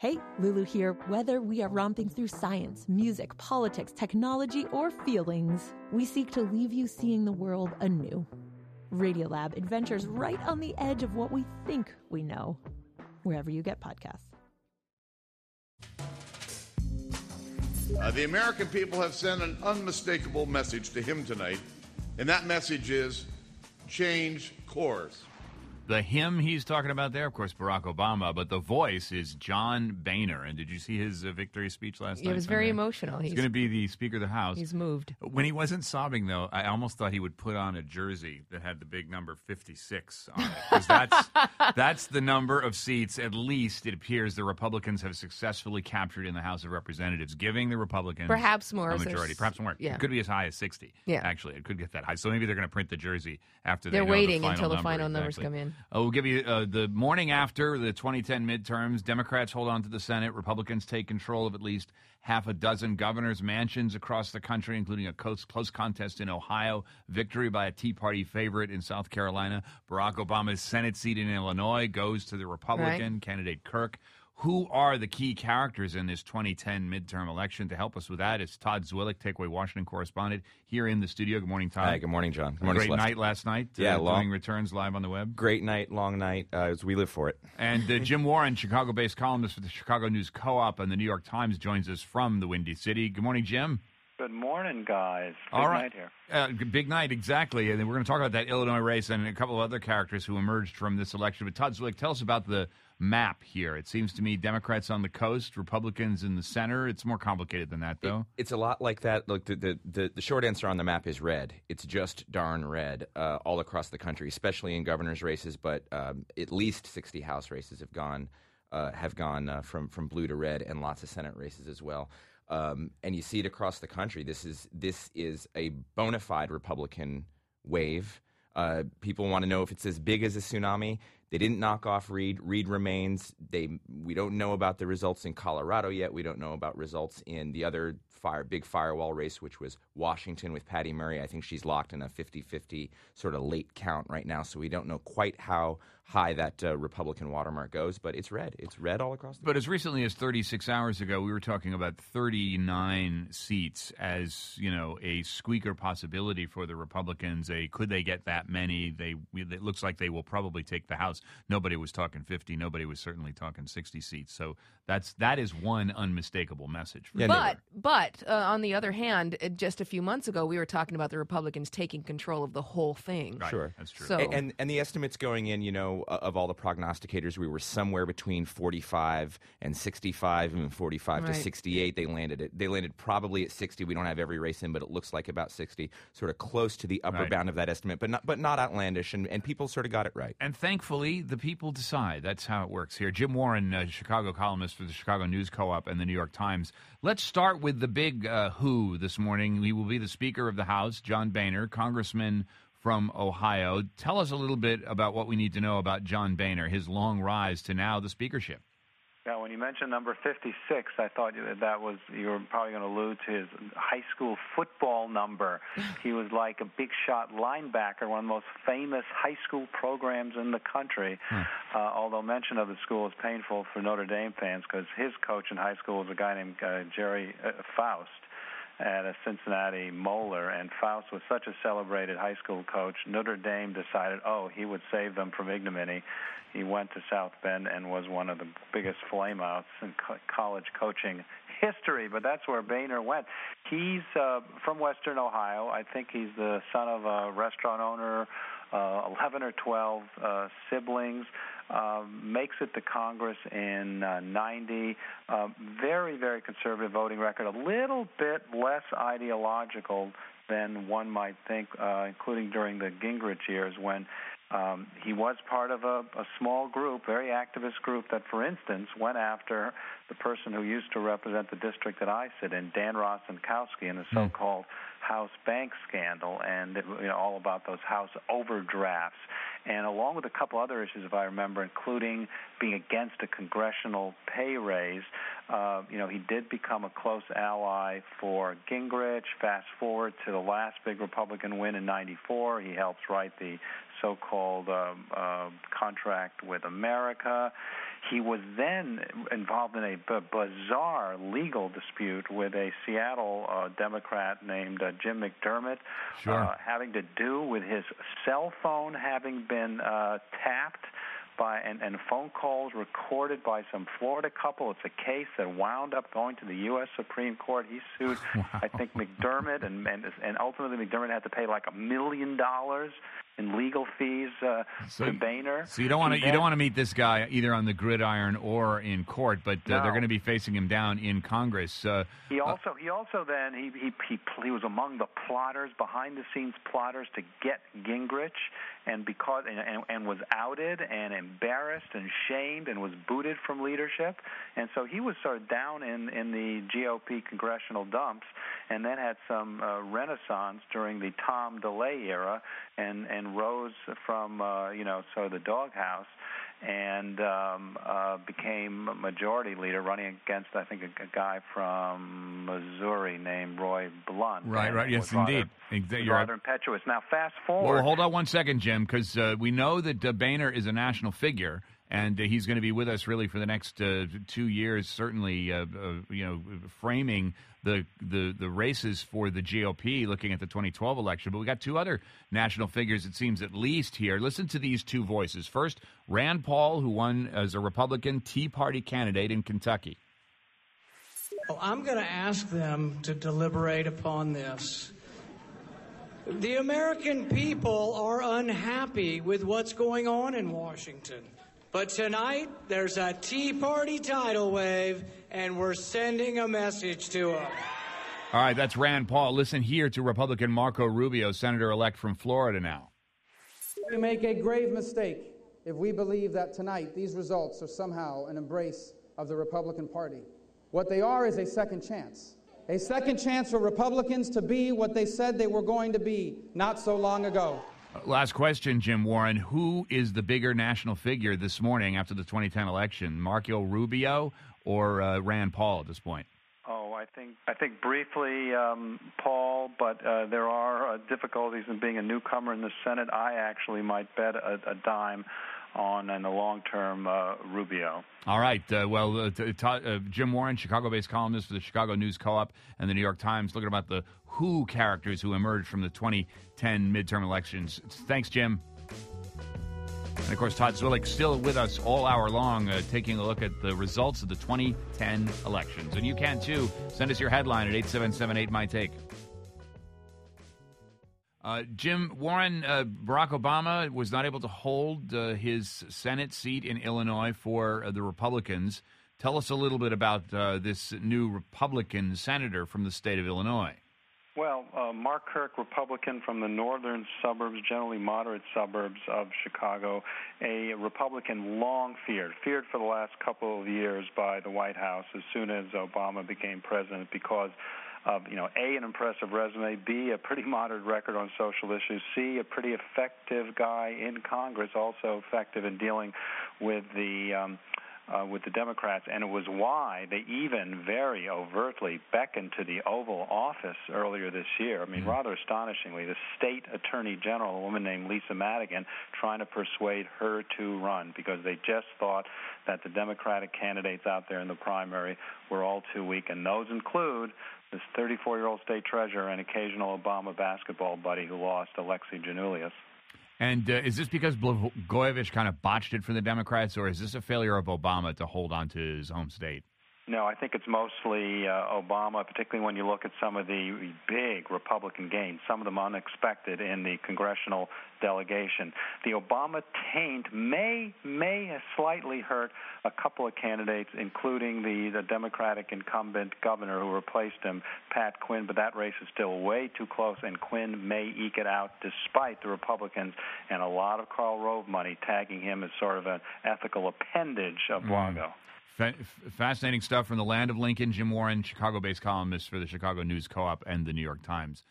Hey, Lulu here. Whether we are romping through science, music, politics, technology, or feelings, we seek to leave you seeing the world anew. Radiolab adventures right on the edge of what we think we know, wherever you get podcasts. Uh, the American people have sent an unmistakable message to him tonight, and that message is change course. The him he's talking about there, of course, Barack Obama, but the voice is John Boehner. And did you see his uh, victory speech last night? It was very emotional. He's He's, going to be the Speaker of the House. he's moved. When he wasn't sobbing, though, I almost thought he would put on a jersey that had the big number 56 on it. Because that's, that's the number of seats, at least, it appears, the Republicans have successfully captured in the House of Representatives, giving the Republicans Perhaps more, a majority. Perhaps more. yeah. It could be as high as 60. Yeah. Actually, it could get that high. So maybe they're going to print the jersey after They're they waiting the final until the number, final numbers exactly. come in. Uh, we'll give you uh, the morning after the 2010 midterms. Democrats hold on to the Senate. Republicans take control of at least half a dozen governors' mansions across the country, including a close, close contest in Ohio, victory by a Tea Party favorite in South Carolina. Barack Obama's Senate seat in Illinois goes to the Republican candidate Kirk. Who are the key characters in this 2010 midterm election? To help us with that, it's Todd Zwillich, Takeaway Washington correspondent, here in the studio. Good morning, Todd. Hi, good morning, John. Good A morning, great Celeste. night last night. Yeah, uh, long- returns live on the web. Great night, long night, uh, as we live for it. And uh, Jim Warren, Chicago based columnist for the Chicago News Co op and the New York Times, joins us from the Windy City. Good morning, Jim. Good morning, guys. Big All right. night here. Uh, big night, exactly. And then we're going to talk about that Illinois race and a couple of other characters who emerged from this election. But Todd Zwillich, tell us about the map here. It seems to me Democrats on the coast, Republicans in the center. It's more complicated than that, though. It's a lot like that. Look, the, the, the, the short answer on the map is red. It's just darn red uh, all across the country, especially in governor's races. But um, at least 60 House races have gone uh, have gone uh, from from blue to red, and lots of Senate races as well. Um, and you see it across the country. This is this is a bona fide Republican wave. Uh, people want to know if it's as big as a tsunami. They didn't knock off Reid. Reid remains. They we don't know about the results in Colorado yet. We don't know about results in the other fire big firewall race, which was Washington with Patty Murray. I think she's locked in a 50-50 sort of late count right now. So we don't know quite how high that uh, Republican watermark goes, but it's red. It's red all across the But as recently as 36 hours ago, we were talking about 39 seats as you know a squeaker possibility for the Republicans. A could they get that many? They it looks like they will probably take the House. Nobody was talking 50. Nobody was certainly talking 60 seats. So that's that is one unmistakable message. For Yeah. But but uh, on the other hand, just a few months ago, we were talking about the Republicans taking control of the whole thing. Right, Sure. that's true. So- A- And and the estimates going in, you know, uh, of all the prognosticators, we were somewhere between 45 and 65, and 45 Right. to 68. They landed it. They landed probably at 60. We don't have every race in, but it looks like about 60, sort of close to the upper Right. bound of that estimate, but not but not outlandish. And, and people sort of got it right. And thankfully, the people decide. That's how it works here. Jim Warren, uh, Chicago columnist for the Chicago News Co op and the New York Times. Let's start with the big uh, who this morning. He will be the Speaker of the House, John Boehner, Congressman from Ohio. Tell us a little bit about what we need to know about John Boehner, his long rise to now the speakership. Now, when you mentioned number 56, I thought that was you were probably going to allude to his high school football number. he was like a big shot linebacker, one of the most famous high school programs in the country. Uh, although mention of the school is painful for Notre Dame fans because his coach in high school was a guy named uh, Gerry uh, Faust. At a Cincinnati Moeller, and Faust was such a celebrated high school coach. Notre Dame decided, oh, he would save them from ignominy. He went to South Bend and was one of the biggest flameouts in co- college coaching history. But that's where Boehner went. He's uh, from Western Ohio. I think he's the son of a restaurant owner. Uh, 11 or 12 uh, siblings, um, makes it to Congress in uh, 90. Uh, very, very conservative voting record, a little bit less ideological than one might think, uh, including during the Gingrich years when um, he was part of a, a small group, very activist group that, for instance, went after the person who used to represent the district that I sit in, Dan Rostenkowski, in the so-called House bank scandal, and it, you know, all about those House overdrafts, and along with a couple other issues, if I remember, including being against a congressional pay raise. Uh, you know, he did become a close ally for Gingrich. Fast forward to the last big Republican win in '94, he helps write the so-called uh, uh, contract with America. He was then involved in a b- bizarre legal dispute with a Seattle uh, Democrat named uh, Jim McDermott, Sure. uh, having to do with his cell phone having been uh, tapped by and, and phone calls recorded by some Florida couple. It's a case that wound up going to the U.S. Supreme Court. He sued, I think, McDermott, and, and and ultimately McDermott had to pay like a million dollars in legal fees uh, So- to Boehner. So you don't want to you don't want to meet this guy either on the gridiron or in court, but uh, No. they're going to be facing him down in Congress. Uh, He also he also then he he he, he was among the plotters behind the scenes plotters to get Gingrich and because and, and, and was outed and embarrassed and shamed and was booted from leadership and so he was sort of down in in the GOP congressional dumps and then had some uh, renaissance during the Tom DeLay era and and rose from uh, you know sort of the doghouse and um, uh, became majority leader, running against I think a, a guy from Missouri named Roy Blunt. Right, right, yes, rather- indeed. Exa- you're right. rather impetuous. Now, fast forward. Well, hold on one second, Jim, because uh, we know that uh, Boehner is a national figure, and he's going to be with us really for the next uh, two years, certainly. Uh, uh, you know, framing the, the the races for the GOP, looking at the 2012 election. But we got two other national figures, it seems, at least here. Listen to these two voices. First, Rand Paul, who won as a Republican Tea Party candidate in Kentucky. I'm going to ask them to deliberate upon this. The American people are unhappy with what's going on in Washington. But tonight, there's a Tea Party tidal wave, and we're sending a message to them. All right, that's Rand Paul. Listen here to Republican Marco Rubio, Senator elect from Florida now. We make a grave mistake if we believe that tonight these results are somehow an embrace of the Republican Party. What they are is a second chance. A second chance for Republicans to be what they said they were going to be not so long ago. Last question, Jim Warren. Who is the bigger national figure this morning after the 2010 election, Marco Rubio or uh, Rand Paul at this point? Oh, I think I think briefly, um, Paul, but uh, there are uh, difficulties in being a newcomer in the Senate. I actually might bet a, a dime on in the long term uh, Rubio. All right. Uh, well, uh, t- t- uh, Jim Warren, Chicago-based columnist for the Chicago News Co-op and the New York Times, looking about the Who characters who emerged from the 2010 midterm elections. Thanks, Jim. And of course, Todd Zwillich still with us all hour long, uh, taking a look at the results of the 2010 elections. And you can too. Send us your headline at 8778 My Take. Uh, Jim Warren, uh, Barack Obama was not able to hold uh, his Senate seat in Illinois for uh, the Republicans. Tell us a little bit about uh, this new Republican senator from the state of Illinois. Well, uh, Mark Kirk, Republican from the northern suburbs, generally moderate suburbs of Chicago, a Republican long feared, feared for the last couple of years by the White House as soon as Obama became president because of, you know, A, an impressive resume, B, a pretty moderate record on social issues, C, a pretty effective guy in Congress, also effective in dealing with the. Um, uh, with the Democrats, and it was why they even very overtly beckoned to the Oval Office earlier this year. I mean, rather astonishingly, the state attorney general, a woman named Lisa Madigan, trying to persuade her to run because they just thought that the Democratic candidates out there in the primary were all too weak, and those include this 34-year-old state treasurer and occasional Obama basketball buddy who lost, Alexi Giannoulias. And uh, is this because Blagojevich kind of botched it for the Democrats, or is this a failure of Obama to hold on to his home state? No, I think it's mostly uh, Obama, particularly when you look at some of the big Republican gains, some of them unexpected in the congressional delegation. The Obama taint may may have slightly hurt a couple of candidates, including the, the Democratic incumbent governor who replaced him, Pat Quinn, but that race is still way too close, and Quinn may eke it out despite the Republicans and a lot of Karl Rove money tagging him as sort of an ethical appendage of Blago. Fa- fascinating stuff from the land of Lincoln. Jim Warren, Chicago based columnist for the Chicago News Co op and the New York Times.